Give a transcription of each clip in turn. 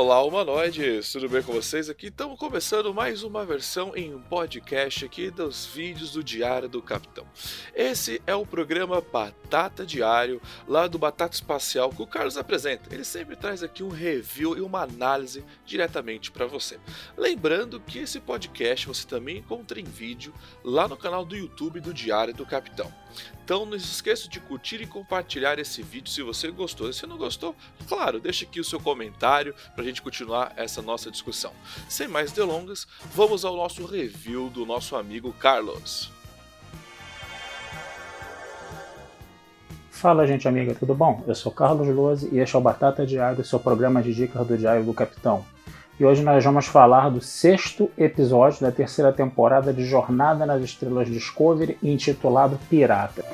Olá, humanoides! Tudo bem com vocês? Aqui estamos começando mais uma versão em podcast aqui dos vídeos do Diário do Capitão. Esse é o programa Batata Diário, lá do Batata Espacial, que o Carlos apresenta. Ele sempre traz aqui um review e uma análise diretamente para você. Lembrando que esse podcast você também encontra em vídeo lá no canal do YouTube do Diário do Capitão. Então não se esqueça de curtir e compartilhar esse vídeo se você gostou. Se não gostou, claro, deixe aqui o seu comentário gente continuar essa nossa discussão. Sem mais delongas, vamos ao nosso review do nosso amigo Carlos. Fala, gente amiga, tudo bom? Eu sou Carlos Lose e este é o Batata Diário, seu programa de dicas do Diário do Capitão. E hoje nós vamos falar do sexto episódio da terceira temporada de Jornada nas Estrelas Discovery, intitulado Pirata.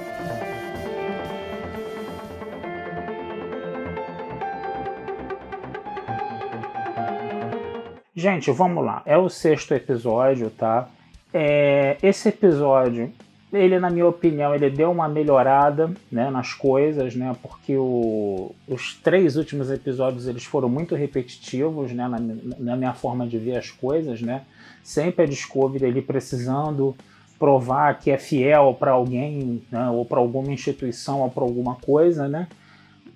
Gente, vamos lá. É o sexto episódio, tá? É, esse episódio ele, na minha opinião, ele deu uma melhorada né, nas coisas, né? Porque o, os três últimos episódios eles foram muito repetitivos, né? Na, na minha forma de ver as coisas, né? Sempre a Discovery ele precisando provar que é fiel para alguém, né, ou para alguma instituição, ou para alguma coisa, né?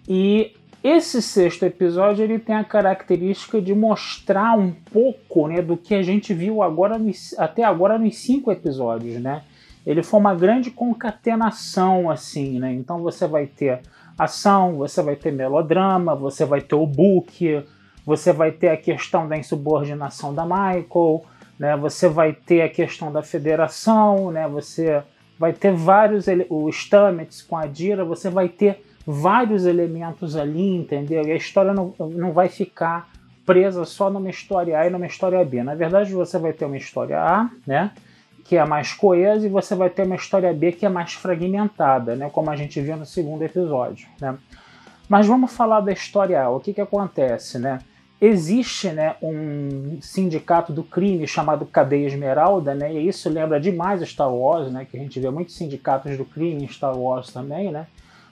E esse sexto episódio ele tem a característica de mostrar um pouco, né, do que a gente viu agora até agora nos cinco episódios, né? ele foi uma grande concatenação, assim, né? Então você vai ter ação, você vai ter melodrama, você vai ter o book, você vai ter a questão da insubordinação da Michael, né? Você vai ter a questão da federação, né? Você vai ter vários o Stamets com a Dira, você vai ter vários elementos ali, entendeu? E a história não, não vai ficar presa só numa história A e numa história B. Na verdade, você vai ter uma história A, né? que é mais coesa e você vai ter uma história B que é mais fragmentada, né, como a gente viu no segundo episódio. Né. Mas vamos falar da história A. O que, que acontece? Né? Existe né, um sindicato do crime chamado Cadeia Esmeralda, né, e isso lembra demais Star Wars, né, que a gente vê muitos sindicatos do crime em Star Wars também. Né?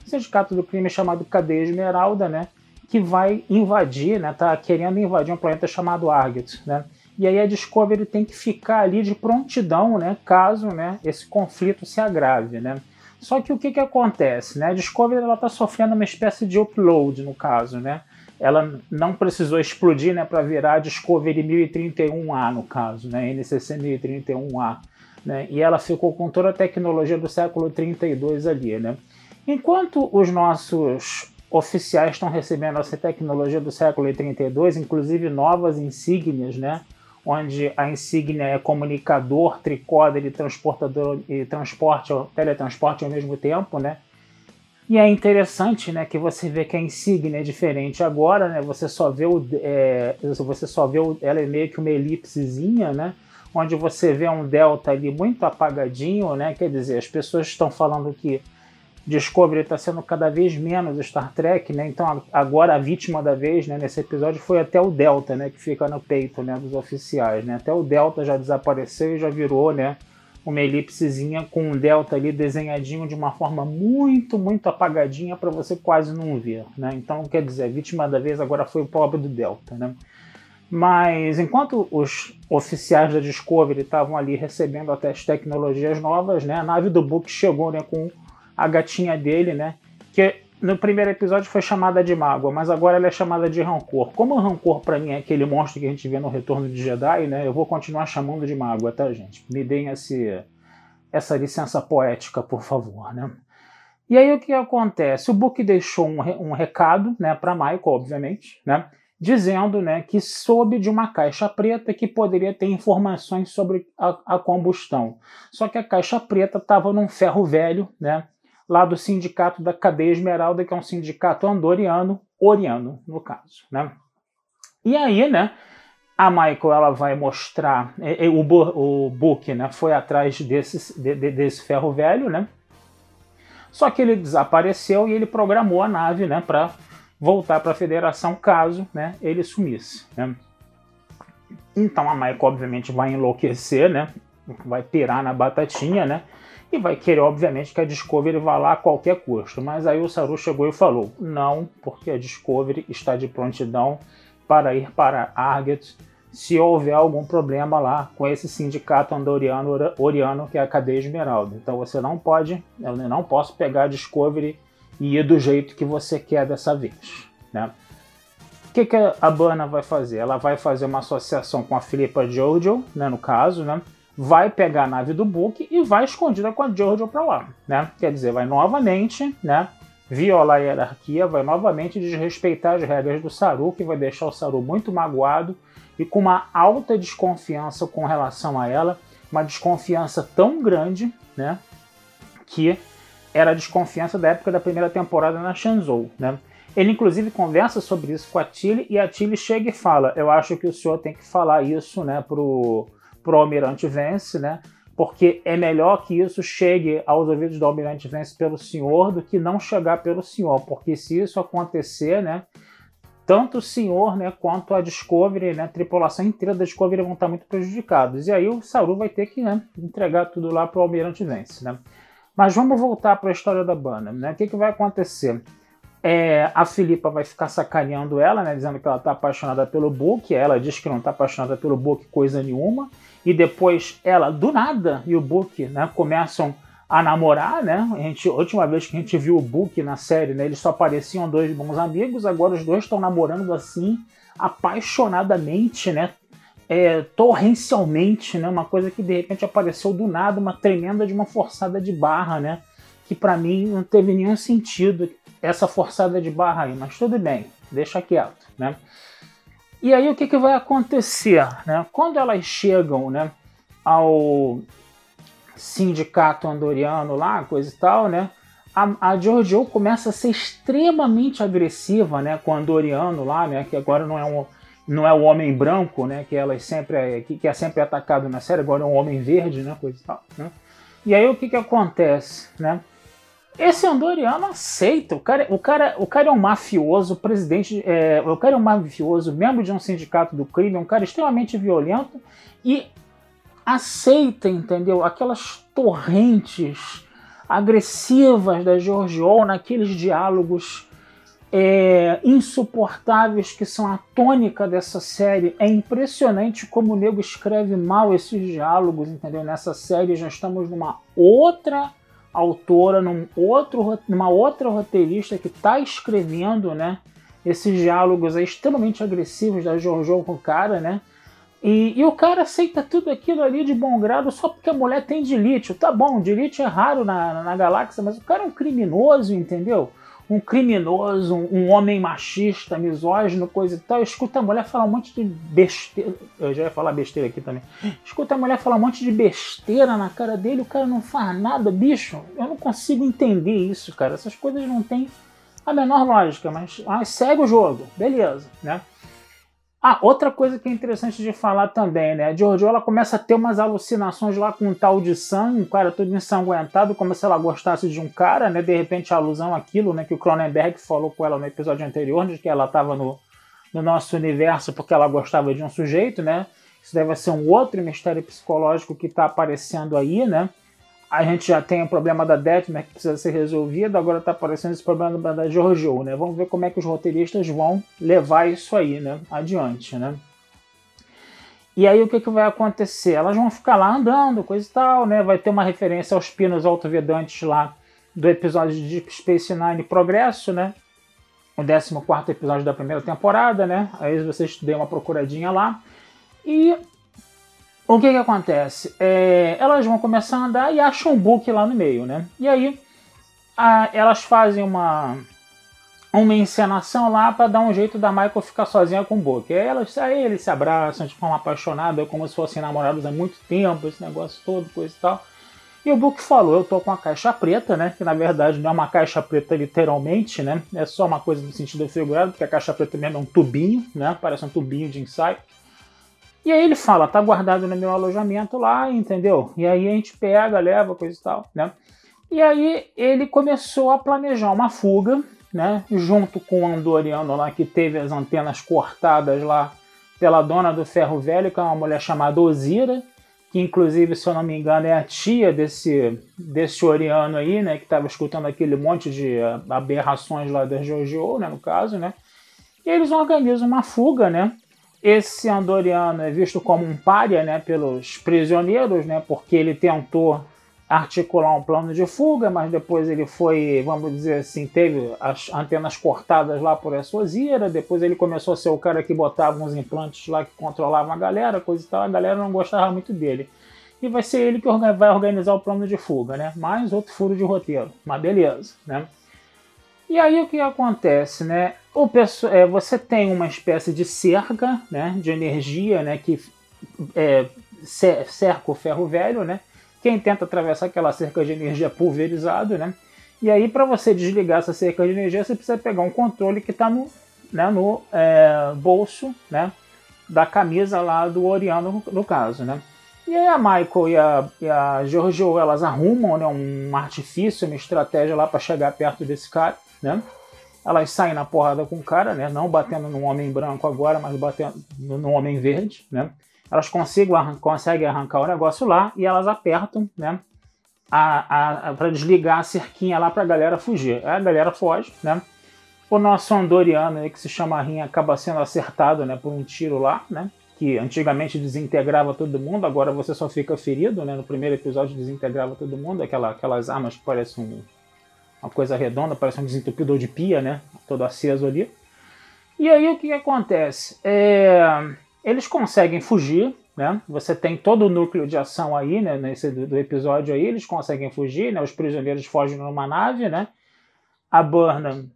O sindicato do crime chamado Cadeia Esmeralda, né, que vai invadir, né, tá querendo invadir um planeta chamado Arget. Né? E aí a Discovery tem que ficar ali de prontidão, né, caso né, esse conflito se agrave. Né? Só que o que, que acontece? Né? A Discovery está sofrendo uma espécie de upload, no caso. Né? Ela não precisou explodir né, para virar a Discovery 1031A, no caso, né? NCC 1031A. Né? E ela ficou com toda a tecnologia do século 32 ali. Né? Enquanto os nossos oficiais estão recebendo essa tecnologia do século 32, inclusive novas insígnias, né? onde a insígnia é comunicador, tricorder e transportador e transporte, teletransporte ao mesmo tempo, né? E é interessante, né, que você vê que a insígnia é diferente agora, né? Você só vê o, é, você só vê o, ela é meio que uma elipsezinha, né? Onde você vê um delta ali muito apagadinho, né? Quer dizer, as pessoas estão falando que Discovery está sendo cada vez menos Star Trek, né? Então agora a vítima da vez, né, nesse episódio foi até o Delta, né, que fica no peito, né, dos oficiais, né? Até o Delta já desapareceu e já virou, né, uma elipsezinha com um Delta ali desenhadinho de uma forma muito, muito apagadinha para você quase não ver, né? Então, quer dizer, a vítima da vez agora foi o pobre do Delta, né? Mas enquanto os oficiais da Discovery estavam ali recebendo até as tecnologias novas, né, a nave do Book chegou né, com a gatinha dele, né? Que no primeiro episódio foi chamada de Mágoa, mas agora ela é chamada de Rancor. Como o Rancor para mim é aquele monstro que a gente vê no Retorno de Jedi, né? Eu vou continuar chamando de Mágoa, tá, gente? Me deem esse, essa licença poética, por favor, né? E aí o que acontece? O Book deixou um, um recado, né, para Michael, obviamente, né? Dizendo né, que soube de uma caixa preta que poderia ter informações sobre a, a combustão. Só que a caixa preta estava num ferro velho, né? Lá do sindicato da Cadeia Esmeralda, que é um sindicato andoriano, oriano, no caso. Né? E aí, né, a Michael ela vai mostrar, o, o Book né, foi atrás desse, de, desse ferro velho, né? Só que ele desapareceu e ele programou a nave, né, para voltar para a Federação caso, né, ele sumisse, né? Então a Maiko obviamente vai enlouquecer, né? Vai pirar na batatinha, né? E vai querer, obviamente, que a Discovery vá lá a qualquer custo. Mas aí o Saru chegou e falou: não, porque a Discovery está de prontidão para ir para Arget se houver algum problema lá com esse sindicato andoriano oriano que é a cadeia Esmeralda. Então você não pode, eu não posso pegar a Discovery e ir do jeito que você quer dessa vez, né? O que, que a Bana vai fazer? Ela vai fazer uma associação com a Filipa Jojo, né, no caso, né? Vai pegar a nave do Book e vai escondida com a Jojo para lá, né? Quer dizer, vai novamente, né? Violar a hierarquia, vai novamente desrespeitar as regras do Saru, que vai deixar o Saru muito magoado e com uma alta desconfiança com relação a ela, uma desconfiança tão grande, né, que era a desconfiança da época da primeira temporada na Shenzhou, né? Ele inclusive conversa sobre isso com a Tilly e a Tilly chega e fala: "Eu acho que o senhor tem que falar isso, né, pro pro Almirante Vence, né? Porque é melhor que isso chegue aos ouvidos do Almirante Vence pelo senhor do que não chegar pelo senhor, porque se isso acontecer, né, tanto o senhor né, quanto a Discovery, né, a tripulação inteira da Discovery vão estar muito prejudicados. E aí o Saru vai ter que né, entregar tudo lá para o Almirante Vence. Né? Mas vamos voltar para a história da banda. Né? O que, que vai acontecer? É, a Filipa vai ficar sacaneando ela, né, dizendo que ela está apaixonada pelo Book. Ela diz que não está apaixonada pelo Book coisa nenhuma. E depois ela, do nada, e o Book né, começam a namorar, né? A, gente, a última vez que a gente viu o Book na série, né, eles só pareciam dois bons amigos, agora os dois estão namorando assim, apaixonadamente, né? É, torrencialmente, né? Uma coisa que de repente apareceu do nada, uma tremenda de uma forçada de barra, né? Que para mim não teve nenhum sentido essa forçada de barra aí, mas tudo bem, deixa quieto, né? E aí o que, que vai acontecer, né? Quando elas chegam, né? Ao sindicato andoriano lá, coisa e tal, né? A, a Giorgio começa a ser extremamente agressiva, né, com o andoriano lá, né, que agora não é um não é o homem branco, né, que ela sempre é, que, que é sempre atacado na série, agora é um homem verde, né, coisa e tal, né? E aí o que que acontece, né? Esse Andoriano aceita. O cara, o cara, o cara é um mafioso, presidente. É, o cara é um mafioso, membro de um sindicato do crime, um cara extremamente violento e aceita, entendeu? Aquelas torrentes agressivas da Georgiou naqueles diálogos é, insuportáveis que são a tônica dessa série. É impressionante como o nego escreve mal esses diálogos, entendeu? Nessa série já estamos numa outra autora, num outro, numa outra roteirista que está escrevendo, né? Esses diálogos extremamente agressivos da Jojo com o cara, né? E, e, o cara aceita tudo aquilo ali de bom grado só porque a mulher tem dilítio. Tá bom, dilítio é raro na, na galáxia, mas o cara é um criminoso, entendeu? Um criminoso, um, homem machista, misógino, coisa e tal. Escuta a mulher falar um monte de besteira. Eu já ia falar besteira aqui também. Escuta a mulher falar um monte de besteira na cara dele, o cara não faz nada, bicho. Eu não consigo entender isso, cara. Essas coisas não têm a menor lógica, mas ah, segue o jogo, beleza, né? Ah, outra coisa que é interessante de falar também, né? A Jojo ela começa a ter umas alucinações lá com um tal de sangue, um cara todo ensanguentado, como se ela gostasse de um cara, né? De repente a alusão àquilo, né? Que o Cronenberg falou com ela no episódio anterior, de que ela estava no, no nosso universo porque ela gostava de um sujeito, né? Isso deve ser um outro mistério psicológico que está aparecendo aí, né? A gente já tem o problema da Detmer que precisa ser resolvido, agora está aparecendo esse problema da Giorgio, né? Vamos ver como é que os roteiristas vão levar isso aí, né? Adiante, né? E aí o que, que vai acontecer? Elas vão ficar lá andando, coisa e tal, né? Vai ter uma referência aos pinos autovedantes lá do episódio de Deep Space Nine Progresso, né? O 14 episódio da primeira temporada, né? Aí vocês dêem uma procuradinha lá. E o que que acontece? É, elas vão começar a andar e acham um book lá no meio, né? E aí a, elas fazem uma uma encenação lá para dar um jeito da Michael ficar sozinha com o Book. Aí, elas, aí eles se abraçam de forma apaixonada, como se fossem namorados há muito tempo, esse negócio todo, coisa e tal. E o Book falou: Eu tô com a caixa preta, né? Que na verdade não é uma caixa preta literalmente, né? É só uma coisa no sentido figurado, porque a caixa preta mesmo é um tubinho, né? Parece um tubinho de ensaio. E aí ele fala, tá guardado no meu alojamento lá, entendeu? E aí a gente pega, leva, coisa e tal, né? E aí ele começou a planejar uma fuga, né, junto com o Andoriano lá que teve as antenas cortadas lá pela dona do ferro velho, que é uma mulher chamada Osira, que inclusive, se eu não me engano, é a tia desse, desse Oriano aí, né, que estava escutando aquele monte de aberrações lá da Jojo, né, no caso, né, e eles organizam uma fuga, né, esse Andoriano é visto como um pária, né, pelos prisioneiros, né, porque ele tentou articular um plano de fuga, mas depois ele foi, vamos dizer assim, teve as antenas cortadas lá por essa Osira, depois ele começou a ser o cara que botava uns implantes lá que controlavam a galera, coisa e tal, a galera não gostava muito dele. E vai ser ele que vai organizar o plano de fuga, né? Mais outro furo de roteiro, mas beleza, né? E aí o que acontece, né? O é, você tem uma espécie de cerca, né, de energia, né, que é, cerca o ferro velho, né? Quem tenta atravessar aquela cerca de energia pulverizado, né? E aí, para você desligar essa cerca de energia, você precisa pegar um controle que está no, né, no é, bolso né, da camisa lá do Oriano, no, no, caso. Né? E aí a Michael e a, e a Giorgio, elas arrumam né, um artifício, uma estratégia lá para chegar perto desse cara. Né? Elas saem na porrada com o cara, né? não batendo no homem branco agora, mas batendo no homem verde. Né? elas conseguem, conseguem arrancar o negócio lá e elas apertam, né? A, a, para desligar a cerquinha lá para a galera fugir. A galera foge, né? O nosso Andoriano, que se chama Rin, acaba sendo acertado né, por um tiro lá, né? Que antigamente desintegrava todo mundo, agora você só fica ferido, né? No primeiro episódio desintegrava todo mundo, aquela, aquelas armas que parecem um, uma coisa redonda, parece um desentupidor de pia, né? Todo aceso ali. E aí o que, que acontece? É eles conseguem fugir, né? Você tem todo o núcleo de ação aí, né? Nesse do episódio aí, eles conseguem fugir, né? Os prisioneiros fogem numa nave, né? A Burnham,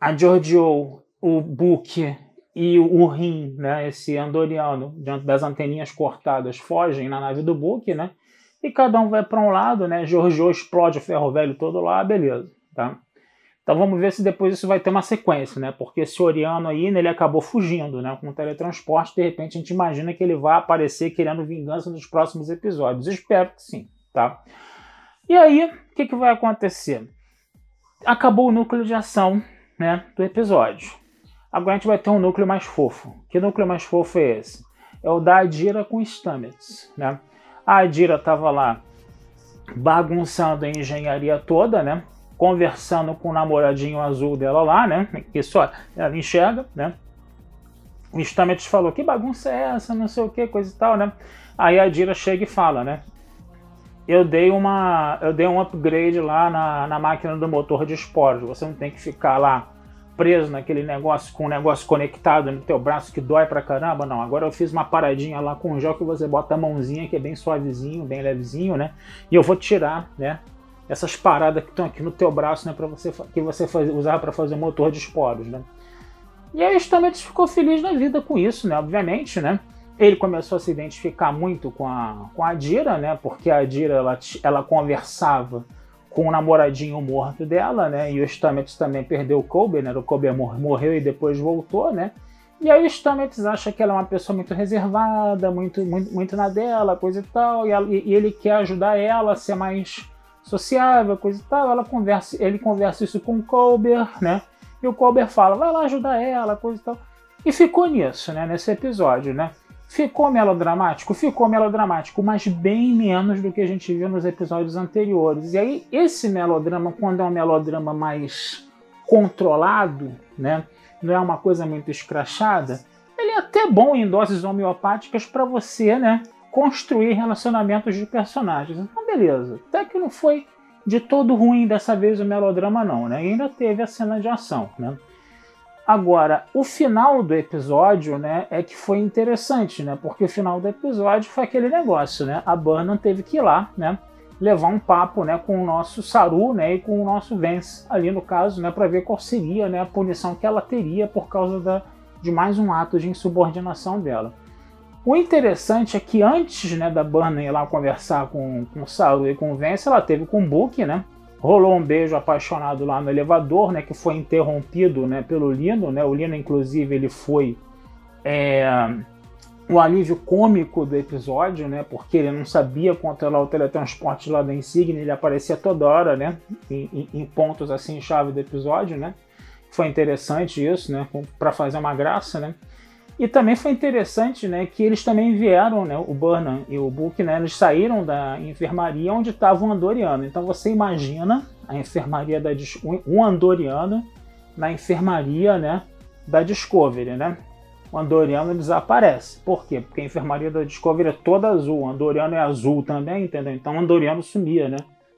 a Giorgio, o Book e o Rin, né? Esse andoriano, diante das anteninhas cortadas, fogem na nave do Book, né? E cada um vai para um lado, né? Giorgio explode o ferro velho todo lá, beleza, tá? Então vamos ver se depois isso vai ter uma sequência, né? Porque esse Oriano aí, né, ele acabou fugindo, né? Com o teletransporte, de repente a gente imagina que ele vai aparecer querendo vingança nos próximos episódios. Espero que sim, tá? E aí, o que, que vai acontecer? Acabou o núcleo de ação, né, do episódio. Agora a gente vai ter um núcleo mais fofo. Que núcleo mais fofo é esse? É o da Adira com Stamets, né? A Adira estava lá bagunçando a engenharia toda, né? conversando com o namoradinho azul dela lá, né? Que só ela enxerga, né? O Stamets falou: Que bagunça é essa? Não sei o que, coisa e tal, né? Aí a Dira chega e fala, né? Eu dei uma, eu dei um upgrade lá na, na máquina do motor de esporos. Você não tem que ficar lá preso naquele negócio com um negócio conectado no teu braço que dói pra caramba, não. Agora eu fiz uma paradinha lá com um gel que você bota a mãozinha que é bem suavezinho, bem levezinho, né? E eu vou tirar, né? essas paradas que estão aqui no teu braço, né, para você que você usava para fazer motor de esporos, né? E aí Stamets ficou feliz na vida com isso, né? Obviamente, né? Ele começou a se identificar muito com a, com a Dira, né? Porque a Dira ela, ela conversava com o namoradinho morto dela, né? E o Stamets também perdeu o Kobe, né? O Kobe morreu e depois voltou, né? E aí o Stamets acha que ela é uma pessoa muito reservada, muito, muito, muito na dela, coisa e tal, e, ela, e ele quer ajudar ela a ser mais sociável, coisa e tal. Ela conversa, ele conversa isso com o Colbert, né? E o Colbert fala, vai lá ajudar ela, coisa e tal. E ficou nisso, né? Nesse episódio, né? Ficou melodramático? Ficou melodramático, mas bem menos do que a gente viu nos episódios anteriores. E aí, esse melodrama, quando é um melodrama mais controlado, né? Não é uma coisa muito escrachada, ele é até bom em doses homeopáticas para você, né? construir relacionamentos de personagens. Então, beleza. Até que não foi de todo ruim dessa vez o melodrama, não, né? E ainda teve a cena de ação, né? Agora, o final do episódio, né, é que foi interessante, né? Porque o final do episódio foi aquele negócio, né? A Burnham teve que ir lá, né? Levar um papo, né, com o nosso Saru, né, e com o nosso Vance ali no caso, né, para ver qual seria, né, a punição que ela teria por causa da, de mais um ato de insubordinação dela. O interessante é que antes né, da Burna ir lá conversar com, com o Saru e com o Vance, ela teve com o Book, né? Rolou um beijo apaixonado lá no elevador, né? Que foi interrompido né, pelo Lino, né? O Lino, inclusive, ele foi... É, o alívio cômico do episódio, né? Porque ele não sabia controlar o teletransporte lá da Insigne, ele aparecia toda hora, né? Em, em, pontos assim chave do episódio, né? Foi interessante isso, né? Para fazer uma graça, né? E também foi interessante, né? Que eles também vieram, né? O Burnham e o Book, né? Eles saíram da enfermaria onde estava o Andoriano. Então você imagina a enfermaria da um Andoriano na enfermaria, né? Da Discovery, né? o Andoriano desaparece. Por quê? Porque a enfermaria da Discovery é toda azul, o Andoriano é azul também, entendeu? Então o Andoriano sumia, né?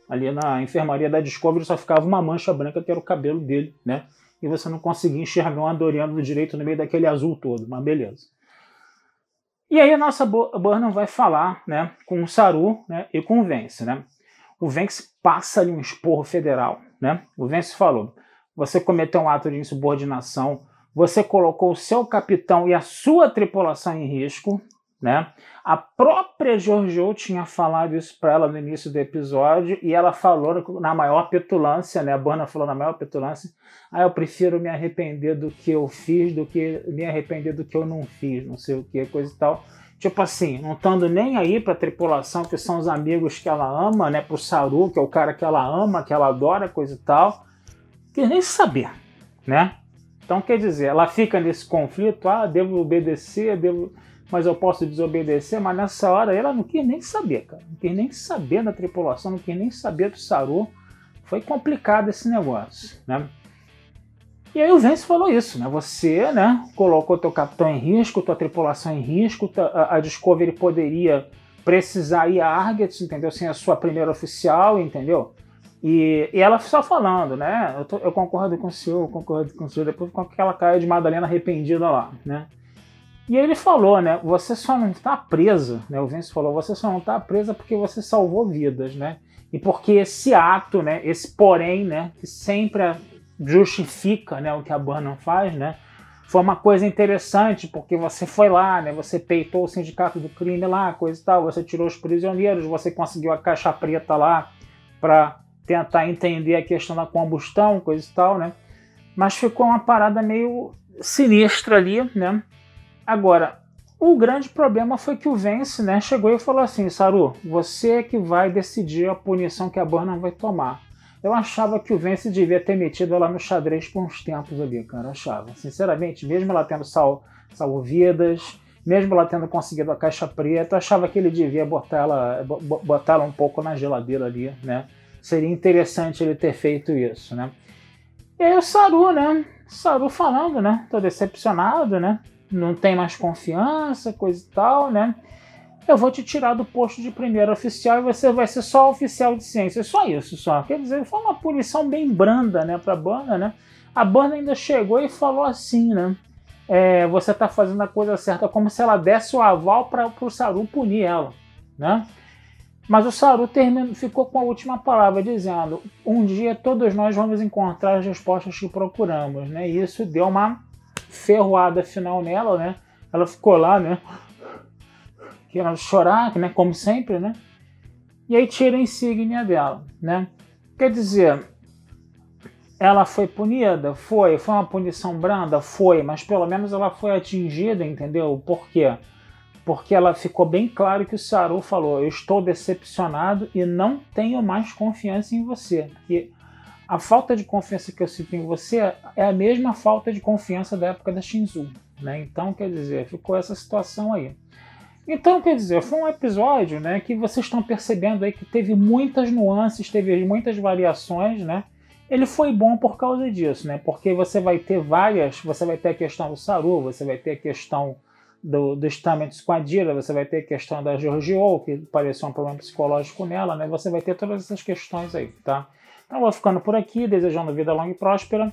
Ali na enfermaria da Discovery só ficava uma mancha branca que era o cabelo dele, né? E você não conseguia enxergar o Andoriano do direito no meio daquele azul todo, mas beleza. E aí a nossa Burnham vai falar, né, com o Saru, né, e com o Vence, né? O Vence passa ali um esporro federal, né? O Vence falou: "Você cometeu um ato de insubordinação você colocou o seu capitão e a sua tripulação em risco, né? A própria Giorgio tinha falado isso para ela no início do episódio e ela falou na maior petulância, né? A Bana falou na maior petulância: "Ah, eu prefiro me arrepender do que eu fiz do que me arrepender do que eu não fiz, não sei o que, coisa e tal". Tipo assim, não estando nem aí para a tripulação, que são os amigos que ela ama, né? Pro Saru, que é o cara que ela ama, que ela adora, coisa e tal. Que nem saber, né? Então, quer dizer, ela fica nesse conflito, ah, devo obedecer, devo, mas eu posso desobedecer, mas nessa hora ela não quis nem saber, cara. Não quis nem saber da tripulação, não quis nem saber do Saru. Foi complicado esse negócio, né? E aí o Vence falou isso, né? Você, né, colocou teu capitão em risco, tua tripulação em risco, a Discovery poderia precisar ir a Argett, entendeu? Sem a sua primeira oficial, entendeu? E, e, ela só falando, né? Eu, tô, eu, concordo com o senhor, eu concordo com o senhor, depois com aquela cara de Madalena arrependida lá, né? E ele falou, né? Você só não está presa, né? O Vince falou, você só não está presa porque você salvou vidas, né? E porque esse ato, né? Esse porém, né? Que sempre justifica, né? O que a Burnham faz, né? Foi uma coisa interessante porque você foi lá, né? Você peitou o sindicato do crime lá, coisa e tal. Você tirou os prisioneiros, você conseguiu a caixa preta lá para tentar entender a questão da combustão, coisa e tal, né? Mas ficou uma parada meio sinistra ali, né? Agora, o grande problema foi que o Vence, né, chegou e falou assim, Saru, você é que vai decidir a punição que a Burnham vai tomar. Eu achava que o Vence devia ter metido ela no xadrez por uns tempos ali, cara, achava. Sinceramente, mesmo ela tendo sal, salvo vidas, mesmo ela tendo conseguido a caixa preta, eu achava que ele devia botar ela, botar ela um pouco na geladeira ali, né? Seria interessante ele ter feito isso, né? E aí o Saru, né? Saru falando, né? Tô decepcionado, né? Não tem mais confiança, coisa e tal, né? Eu vou te tirar do posto de primeiro oficial e você vai ser só oficial de ciência. Só isso, só. Quer dizer, foi uma punição bem branda, né, pra banda, né? A banda ainda chegou e falou assim, né? É, você tá fazendo a coisa certa, como se ela desse o aval para o Saru punir ela, né? Mas o Saru terminou, ficou com a última palavra, dizendo: Um dia todos nós vamos encontrar as respostas que procuramos. Né? E isso deu uma ferroada final nela, né? Ela ficou lá, né? Querendo chorar, né? Como sempre, né? E aí tira a insígnia dela, né? Quer dizer, ela foi punida? Foi. Foi uma punição branda? Foi. Mas pelo menos ela foi atingida, entendeu? Por quê? porque ela ficou bem claro que o Saru falou: Eu estou decepcionado e não tenho mais confiança em você. E a falta de confiança que eu sinto em você é a mesma falta de confiança da época da Shinzu. Né? Então, quer dizer, ficou essa situação aí. Então, quer dizer, foi um episódio né, que vocês estão percebendo aí que teve muitas nuances, teve muitas variações, né? Ele foi bom por causa disso, né? Porque você vai ter várias, você vai ter a questão do Saru, você vai ter a questão do, do Stamets com a Dira, você vai ter a questão da Georgiou, que pareceu um problema psicológico nela, né? Você vai ter todas essas questões aí, tá? Então vou ficando por aqui, desejando vida longa e próspera.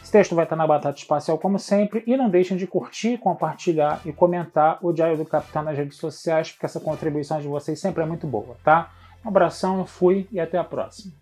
Esse texto vai estar na Batata Espacial como sempre. E não deixem de curtir, compartilhar e comentar o Diário do Capitão nas redes sociais, porque essa contribuição de vocês sempre é muito boa, tá? Um abração, fui e até a próxima.